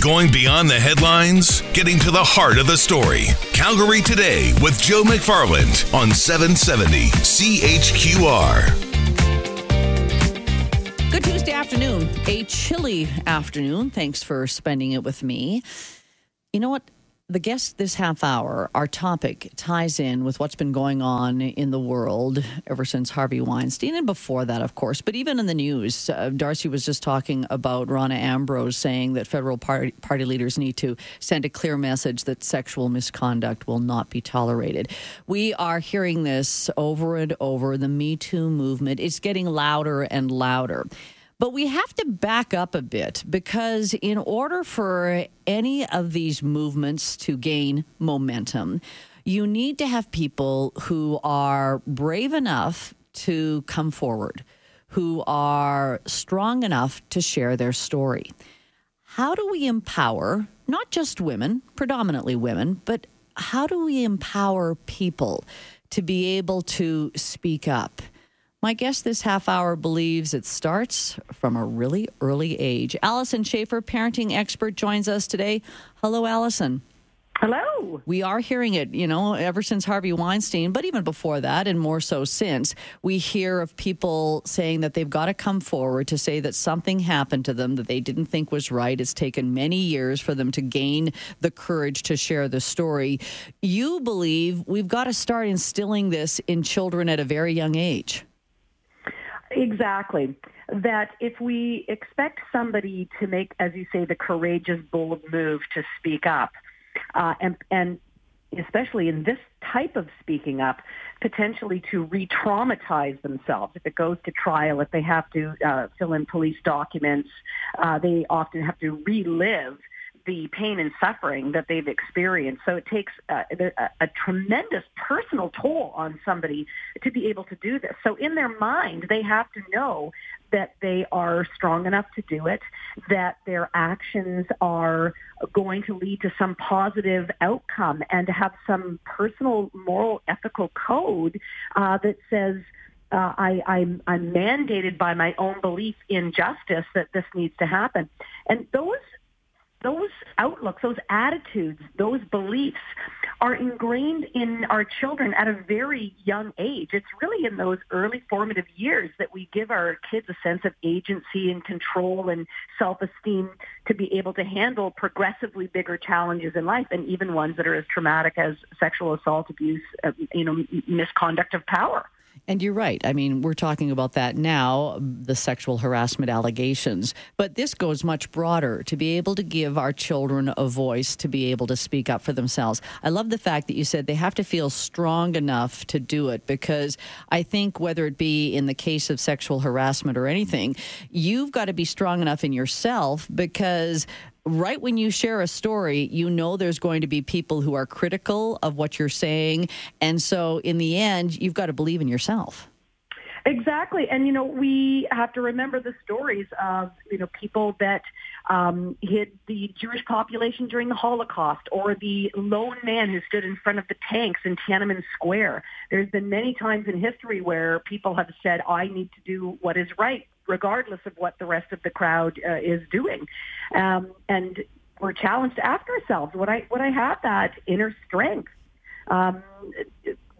Going beyond the headlines, getting to the heart of the story. Calgary Today with Joe McFarland on 770 CHQR. Good Tuesday afternoon, a chilly afternoon. Thanks for spending it with me. You know what? The guest this half hour, our topic ties in with what's been going on in the world ever since Harvey Weinstein and before that, of course. But even in the news, uh, Darcy was just talking about Rona Ambrose saying that federal party, party leaders need to send a clear message that sexual misconduct will not be tolerated. We are hearing this over and over. The Me Too movement is getting louder and louder. But we have to back up a bit because, in order for any of these movements to gain momentum, you need to have people who are brave enough to come forward, who are strong enough to share their story. How do we empower not just women, predominantly women, but how do we empower people to be able to speak up? My guest this half hour believes it starts from a really early age. Alyson Schafer, parenting expert, joins us today. Hello, Alyson. Hello. We are hearing it, you know, ever since Harvey Weinstein, but even before that, and more so since, we hear of people saying that they've got to come forward to say that something happened to them that they didn't think was right. It's taken many years for them to gain the courage to share the story. You believe we've got to start instilling this in children at a very young age. Exactly. That if we expect somebody to make, as you say, the courageous, bold move to speak up, uh, and, and especially in this type of speaking up, potentially to re-traumatize themselves. If it goes to trial, if they have to uh, fill in police documents, uh, they often have to relive the pain and suffering that they've experienced. So it takes a, a, a, tremendous personal toll on somebody to be able to do this. So in their mind, they have to know that they are strong enough to do it, that their actions are going to lead to some positive outcome, and to have some personal, moral, ethical code uh, that says, uh, I, I'm, I'm mandated by my own belief in justice that this needs to happen. And those those outlooks, those attitudes, those beliefs are ingrained in our children at a very young age. It's really in those early formative years that we give our kids a sense of agency and control and self-esteem to be able to handle progressively bigger challenges in life and even ones that are as traumatic as sexual assault, abuse, uh, you know, misconduct of power. And you're right. I mean, we're talking about that now, the sexual harassment allegations, but this goes much broader to be able to give our children a voice to be able to speak up for themselves. I love the fact that you said they have to feel strong enough to do it because I think whether it be in the case of sexual harassment or anything, you've got to be strong enough in yourself because right when you share a story, you know there's going to be people who are critical of what you're saying. And so in the end, you've got to believe in yourself. Exactly. And, you know, we have to remember the stories of, you know, people that um, hid the Jewish population during the Holocaust or the lone man who stood in front of the tanks in Tiananmen Square. There's been many times in history where people have said, I need to do what is right regardless of what the rest of the crowd uh, is doing. Um, and we're challenged to ask ourselves, would I, would I have that inner strength? Um,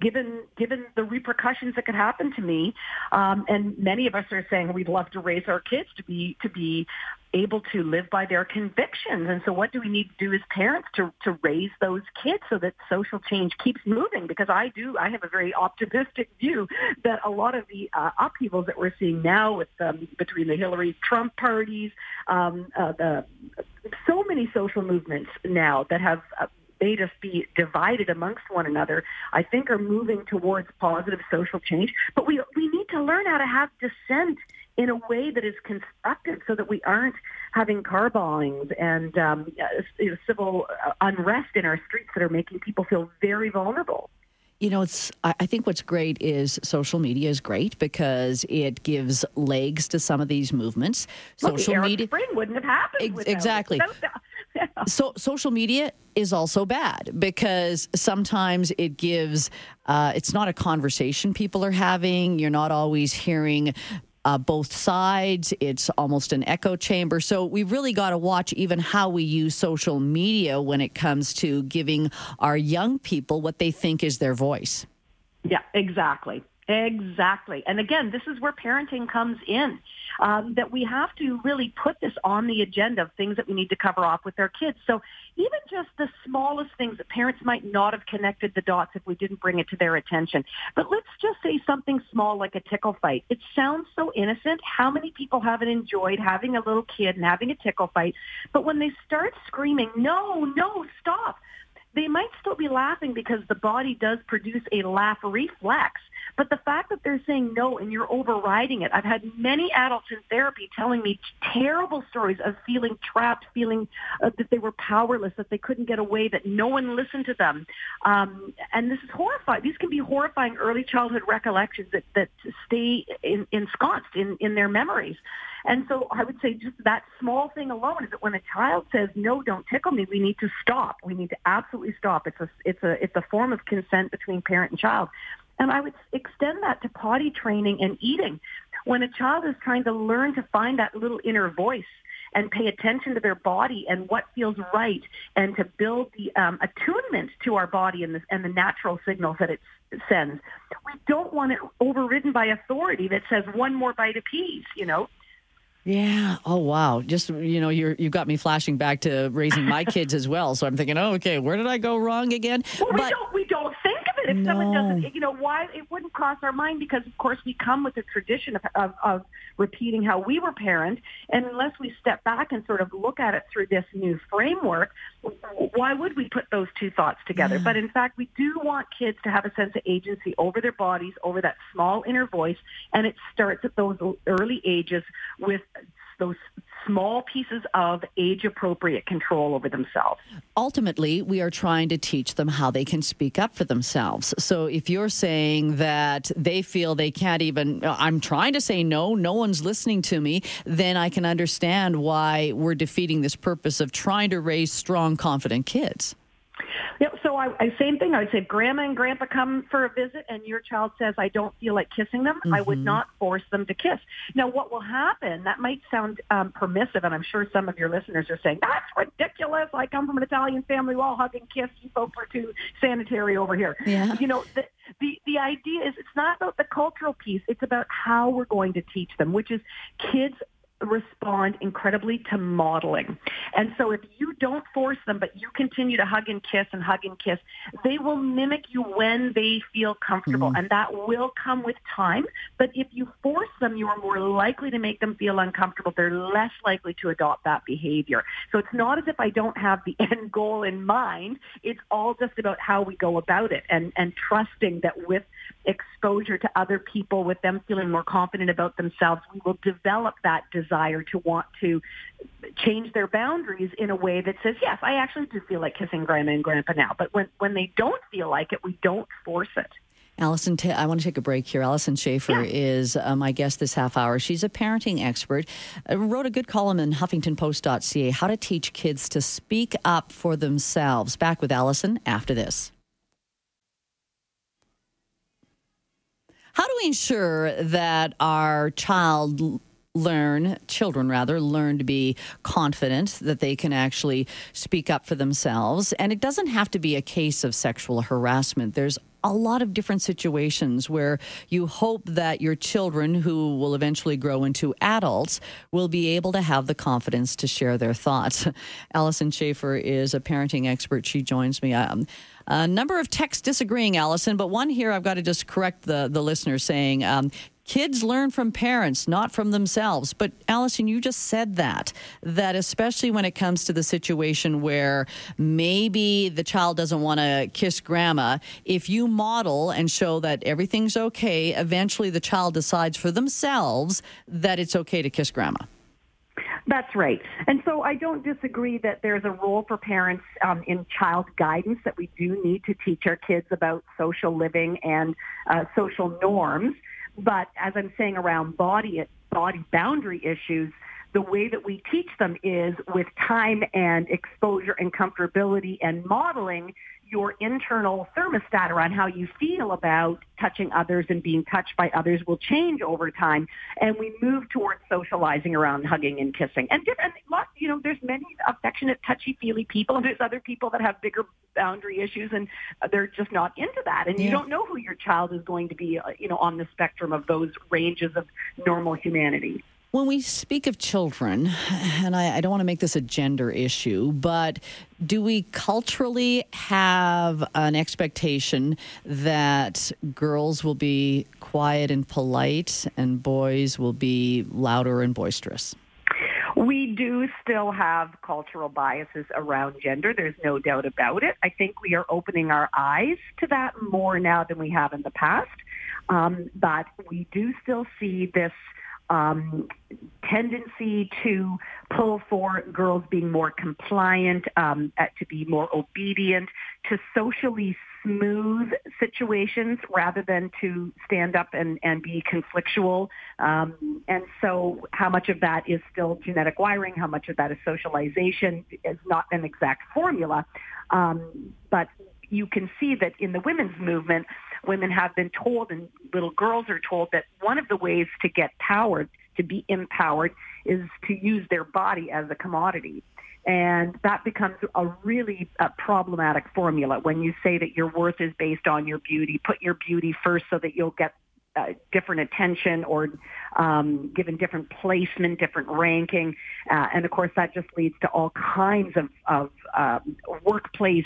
given given the repercussions that could happen to me. Um, and many of us are saying we'd love to raise our kids to be to be able to live by their convictions. And so what do we need to do as parents to, to raise those kids so that social change keeps moving? Because I do, I have a very optimistic view that a lot of the uh, upheavals that we're seeing now with um, between the Hillary Trump parties, um, uh, the so many social movements now that have uh, made us be divided amongst one another, I think are moving towards positive social change. But we, we need to learn how to have dissent in a way that is constructive so that we aren't having car bombings and um, you know, civil uh, unrest in our streets that are making people feel very vulnerable you know, it's. I think what's great is social media is great because it gives legs to some of these movements. Social media Spring wouldn't have happened. Ex- exactly. Yeah. So social media is also bad because sometimes it gives. Uh, it's not a conversation people are having. You're not always hearing uh, both sides. It's almost an echo chamber. So we've really got to watch even how we use social media when it comes to giving our young people what they think is their voice. Yeah, exactly. Exactly. And again, this is where parenting comes in. Um, that we have to really put this on the agenda of things that we need to cover off with our kids. So even just the smallest things that parents might not have connected the dots if we didn't bring it to their attention. But let's just say something small like a tickle fight. It sounds so innocent. How many people haven't enjoyed having a little kid and having a tickle fight? But when they start screaming, no, no, stop, they might still be laughing because the body does produce a laugh reflex. But the fact that they're saying no and you're overriding it, I've had many adults in therapy telling me terrible stories of feeling trapped, feeling uh, that they were powerless, that they couldn't get away, that no one listened to them. Um, and this is horrifying. These can be horrifying early childhood recollections that, that stay in, ensconced in, in their memories. And so I would say just that small thing alone is that when a child says, no, don't tickle me, we need to stop. We need to absolutely stop. It's a, it's a, it's a form of consent between parent and child. And I would extend that to potty training and eating. When a child is trying to learn to find that little inner voice and pay attention to their body and what feels right and to build the um, attunement to our body and the, and the natural signals that it sends. We don't want it overridden by authority that says one more bite of peas, you know. Yeah. Oh wow. Just you know, you you got me flashing back to raising my kids as well. So I'm thinking, oh, okay, where did I go wrong again? Well, but we don't we don't think of it if no. someone doesn't. You know, why it wouldn't cross our mind because of course we come with a tradition of, of of repeating how we were parent, and unless we step back and sort of look at it through this new framework, why would we put those two thoughts together? Yeah. But in fact, we do want kids to have a sense of agency over their bodies, over that small inner voice, and it starts at those early ages with those small pieces of age appropriate control over themselves. Ultimately, we are trying to teach them how they can speak up for themselves. So if you're saying that they feel they can't even, I'm trying to say no, no one's listening to me, then I can understand why we're defeating this purpose of trying to raise strong, confident kids. Yep. So I, I same thing. I would say if grandma and grandpa come for a visit and your child says I don't feel like kissing them, mm-hmm. I would mm-hmm. not force them to kiss. Now, what will happen? That might sound um, permissive, and I'm sure some of your listeners are saying that's ridiculous. I come from an Italian family. We all hug and kiss. You folks are too sanitary over here. Yeah. You know. The, the the idea is it's not about the cultural piece it's about how we're going to teach them which is kids respond incredibly to modeling. And so if you don't force them, but you continue to hug and kiss and hug and kiss, they will mimic you when they feel comfortable. Mm. And that will come with time. But if you force them, you are more likely to make them feel uncomfortable. They're less likely to adopt that behavior. So it's not as if I don't have the end goal in mind. It's all just about how we go about it and, and trusting that with exposure to other people, with them feeling more confident about themselves, we will develop that desire to want to change their boundaries in a way that says, yes, I actually do feel like kissing grandma and grandpa now. But when, when they don't feel like it, we don't force it. Alyson, I want to take a break here. Alyson Schafer yeah. is uh, my guest this half hour. She's a parenting expert. Uh, wrote a good column in HuffingtonPost.ca, How to Teach Kids to Speak Up for Themselves. Back with Alyson after this. How do we ensure that our child learn, children rather, learn to be confident that they can actually speak up for themselves. And it doesn't have to be a case of sexual harassment. There's a lot of different situations where you hope that your children, who will eventually grow into adults, will be able to have the confidence to share their thoughts. Alyson Schafer is a parenting expert. She joins me. Um, a number of texts disagreeing, Alyson, but one here I've got to just correct the, the listener saying um, Kids learn from parents, not from themselves. But Alyson, you just said that, that especially when it comes to the situation where maybe the child doesn't want to kiss grandma, if you model and show that everything's okay, eventually the child decides for themselves that it's okay to kiss grandma. That's right. And so I don't disagree that there's a role for parents um, in child guidance that we do need to teach our kids about social living and uh, social norms. But as I'm saying around body body boundary issues, the way that we teach them is with time and exposure and comfortability and modeling your internal thermostat around how you feel about touching others and being touched by others will change over time. And we move towards socializing around hugging and kissing. And different, lots, you know, there's many affectionate, touchy-feely people, and there's other people that have bigger boundary issues, and they're just not into that. And yeah. you don't know who your child is going to be, uh, you know, on the spectrum of those ranges of normal humanity. When we speak of children, and I, I, don't want to make this a gender issue, but do we culturally have an expectation that girls will be quiet and polite and boys will be louder and boisterous? We do still have cultural biases around gender. There's no doubt about it. I think we are opening our eyes to that more now than we have in the past. Um, but we do still see this um, tendency to pull for girls being more compliant, um, to be more obedient, to socially smooth situations rather than to stand up and, and be conflictual. Um, and so how much of that is still genetic wiring, how much of that is socialization is not an exact formula. Um, but you can see that in the women's movement, women have been told and little girls are told that one of the ways to get power, to be empowered, is to use their body as a commodity. And that becomes a really uh, problematic formula when you say that your worth is based on your beauty. Put your beauty first so that you'll get uh, different attention or um, given different placement, different ranking. Uh, and of course, that just leads to all kinds of, of uh, workplace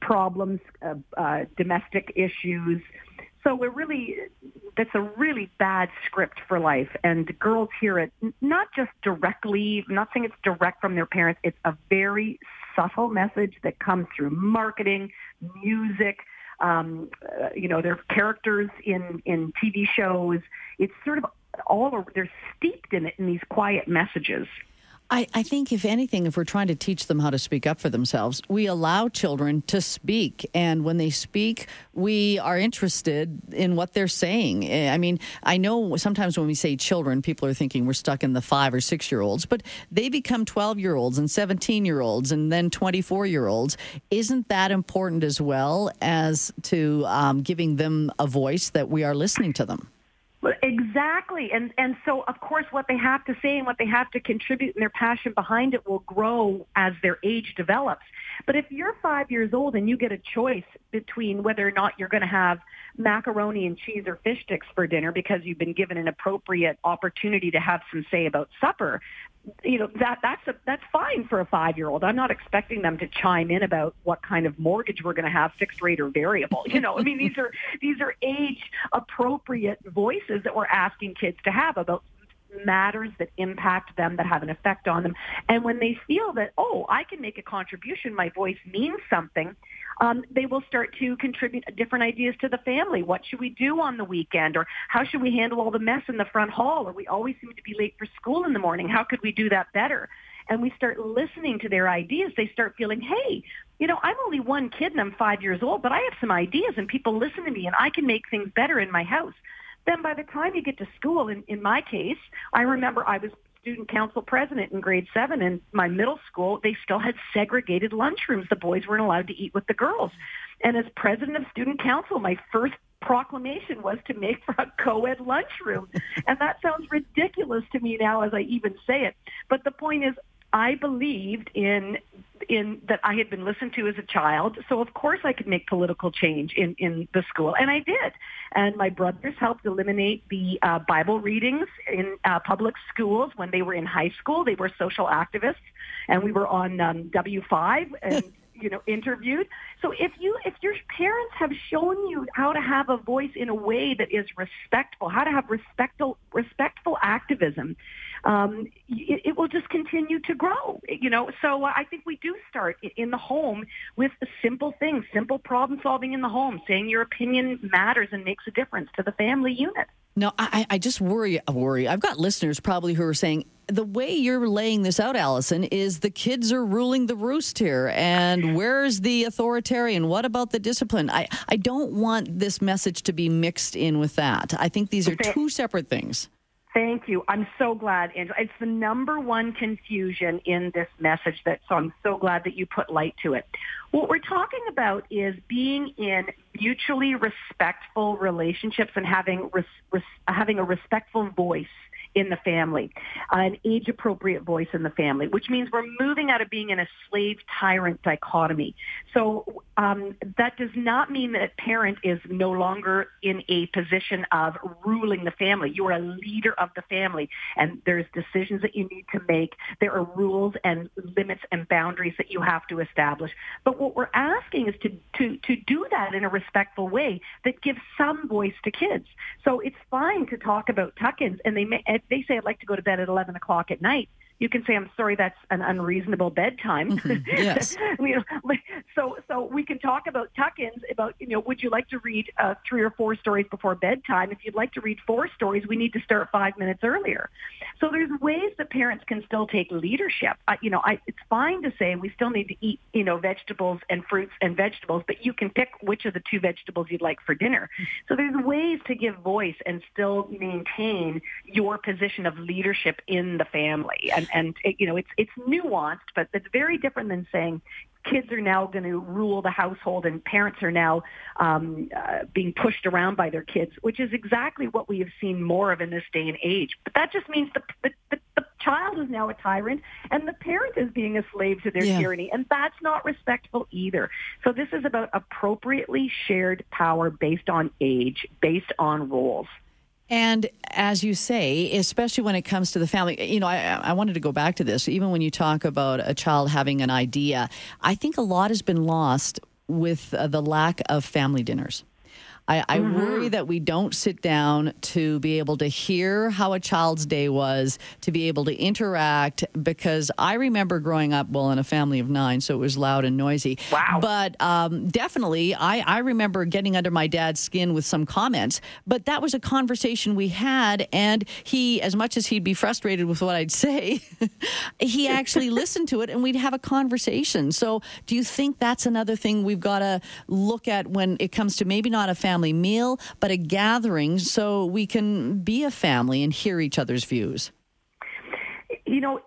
problems, uh, uh, domestic issues. So we're really, that's a really bad script for life. And girls hear it not just directly, not saying it's direct from their parents, it's a very subtle message that comes through marketing, music, um, uh, you know, their characters in, in TV shows. It's sort of all, they're steeped in it in these quiet messages. I, I, think, if anything, if we're trying to teach them how to speak up for themselves, we allow children to speak. And when they speak, we are interested in what they're saying. Eh, I mean, I know sometimes when we say children, people are thinking we're stuck in the five or six year olds, but they become 12 year olds and 17 year olds and then 24 year olds. Isn't that important as well as to um, giving them a voice that we are listening to them? Exactly. And and so of course what they have to say and what they have to contribute and their passion behind it will grow as their age develops. But if you're 5 years old and you get a choice between whether or not you're going to have macaroni and cheese or fish sticks for dinner because you've been given an appropriate opportunity to have some say about supper, you know that that's a, that's fine for a five year old. I'm not expecting them to chime in about what kind of mortgage we're going to have, fixed rate or variable. You know, I mean these are these are age appropriate voices that we're asking kids to have about matters that impact them, that have an effect on them. And when they feel that, oh, I can make a contribution, my voice means something, um, they will start to contribute different ideas to the family. What should we do on the weekend? Or how should we handle all the mess in the front hall? Or we always seem to be late for school in the morning. How could we do that better? And we start listening to their ideas. They start feeling, hey, you know, I'm only one kid and I'm five years old, but I have some ideas and people listen to me and I can make things better in my house then by the time you get to school, in, in my case, I remember I was student council president in grade seven in my middle school, they still had segregated lunchrooms. The boys weren't allowed to eat with the girls. And as president of student council, my first proclamation was to make for a co-ed lunchroom. and that sounds ridiculous to me now as I even say it. But the point is, I believed in in that I had been listened to as a child, so of course I could make political change in in the school, and I did. And my brothers helped eliminate the uh, Bible readings in uh, public schools when they were in high school. They were social activists, and we were on um, W5 and. you know interviewed so if you if your parents have shown you how to have a voice in a way that is respectful how to have respectful respectful activism um, it, it, will just continue to grow. You know, so I think we do start in the home with simple things, simple problem solving in the home, saying your opinion matters and makes a difference to the family unit. No, I, I just worry. Worry. I've got listeners probably who are saying the way you're laying this out, Alyson, is the kids are ruling the roost here. And where's the authoritarian? What about the discipline? I, I don't want this message to be mixed in with that. I think these are two separate things. Thank you. I'm so glad, Angela. It's the number one confusion in this message that so I'm so glad that you put light to it. What we're talking about is being in mutually respectful relationships and having res, res, having a respectful voice in the family, an age appropriate voice in the family, which means we're moving out of being in a slave tyrant dichotomy. So um, that does not mean that parent is no longer in a position of ruling the family. You are a leader of the family, and there's decisions that you need to make. There are rules and limits and boundaries that you have to establish. But what we're asking is to to to do that in a respectful way that gives some voice to kids. So it's fine to talk about tuck-ins, and they may they say I'd like to go to bed at 11 o'clock at night, you can say, "I'm sorry, that's an unreasonable bedtime." Mm-hmm. Yes. so, so we can talk about tuck-ins. About you know, would you like to read uh, three or four stories before bedtime? If you'd like to read four stories, we need to start five minutes earlier. So there's ways that parents can still take leadership. Uh, you know, I, it's fine to say we still need to eat you know vegetables and fruits and vegetables, but you can pick which of the two vegetables you'd like for dinner. So there's ways to give voice and still maintain your position of leadership in the family. And and it, you know it's it's nuanced, but it's very different than saying kids are now going to rule the household and parents are now um, uh, being pushed around by their kids, which is exactly what we have seen more of in this day and age. But that just means the, the, the, the child is now a tyrant and the parent is being a slave to their yeah. tyranny. And that's not respectful either. So this is about appropriately shared power based on age, based on roles. And as you say, especially when it comes to the family, you know, I, I, wanted to go back to this. Even when you talk about a child having an idea, I think a lot has been lost with uh, the lack of family dinners. I, I mm-hmm. worry that we don't sit down to be able to hear how a child's day was, to be able to interact, because I remember growing up, well, in a family of nine, so it was loud and noisy. Wow. But um, definitely, I, I remember getting under my dad's skin with some comments, but that was a conversation we had. And he, as much as he'd be frustrated with what I'd say, he actually listened to it and we'd have a conversation. So do you think that's another thing we've got to look at when it comes to maybe not a family? Family meal, but a gathering so we can be a family and hear each other's views? You know,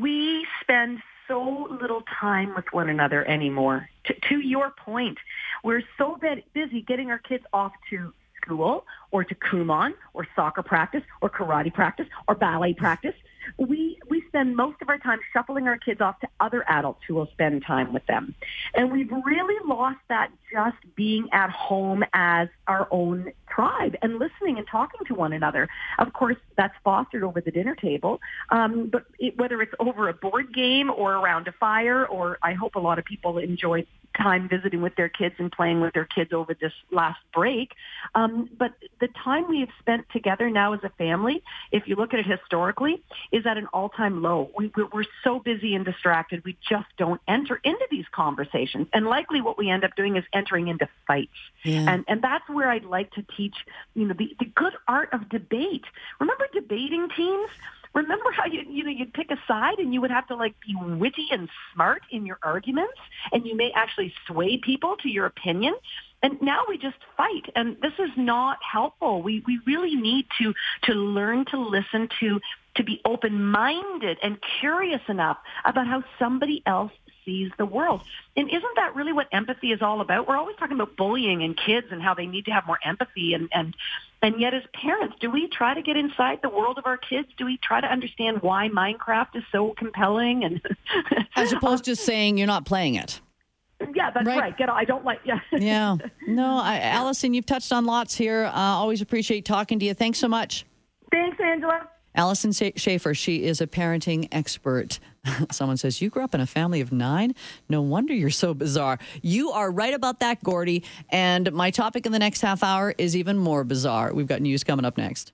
we spend so little time with one another anymore. To, to your point, we're so busy getting our kids off to school or to Kumon or soccer practice or karate practice or ballet practice we we spend most of our time shuffling our kids off to other adults who will spend time with them. And we've really lost that just being at home as our own tribe and listening and talking to one another. Of course, that's fostered over the dinner table, um, but it, whether it's over a board game or around a fire, or I hope a lot of people enjoy time visiting with their kids and playing with their kids over this last break. Um, but the time we have spent together now as a family, if you look at it historically, is at an all-time low. We, we're so busy and distracted, we just don't enter into these conversations. And likely what we end up doing is entering into fights. Yeah. And, and that's where I'd like to teach, you know, the, the good art of debate. Remember debating teams? Remember how you you know you'd pick a side and you would have to like be witty and smart in your arguments and you may actually sway people to your opinion. And now we just fight and this is not helpful. We we really need to to learn to listen to to be open minded and curious enough about how somebody else sees the world. And isn't that really what empathy is all about? We're always talking about bullying and kids and how they need to have more empathy and and and yet as parents, do we try to get inside the world of our kids? Do we try to understand why Minecraft is so compelling and as opposed to saying you're not playing it? Yeah, that's right. right. Get I don't like. Yeah. yeah. No, I, Alyson, you've touched on lots here. Uh, always appreciate talking to you. Thanks so much. Thanks, Angela. Alyson Schafer, she is a parenting expert. Someone says, You grew up in a family of nine? No wonder you're so bizarre. You are right about that, Gordy. And my topic in the next half hour is even more bizarre. We've got news coming up next.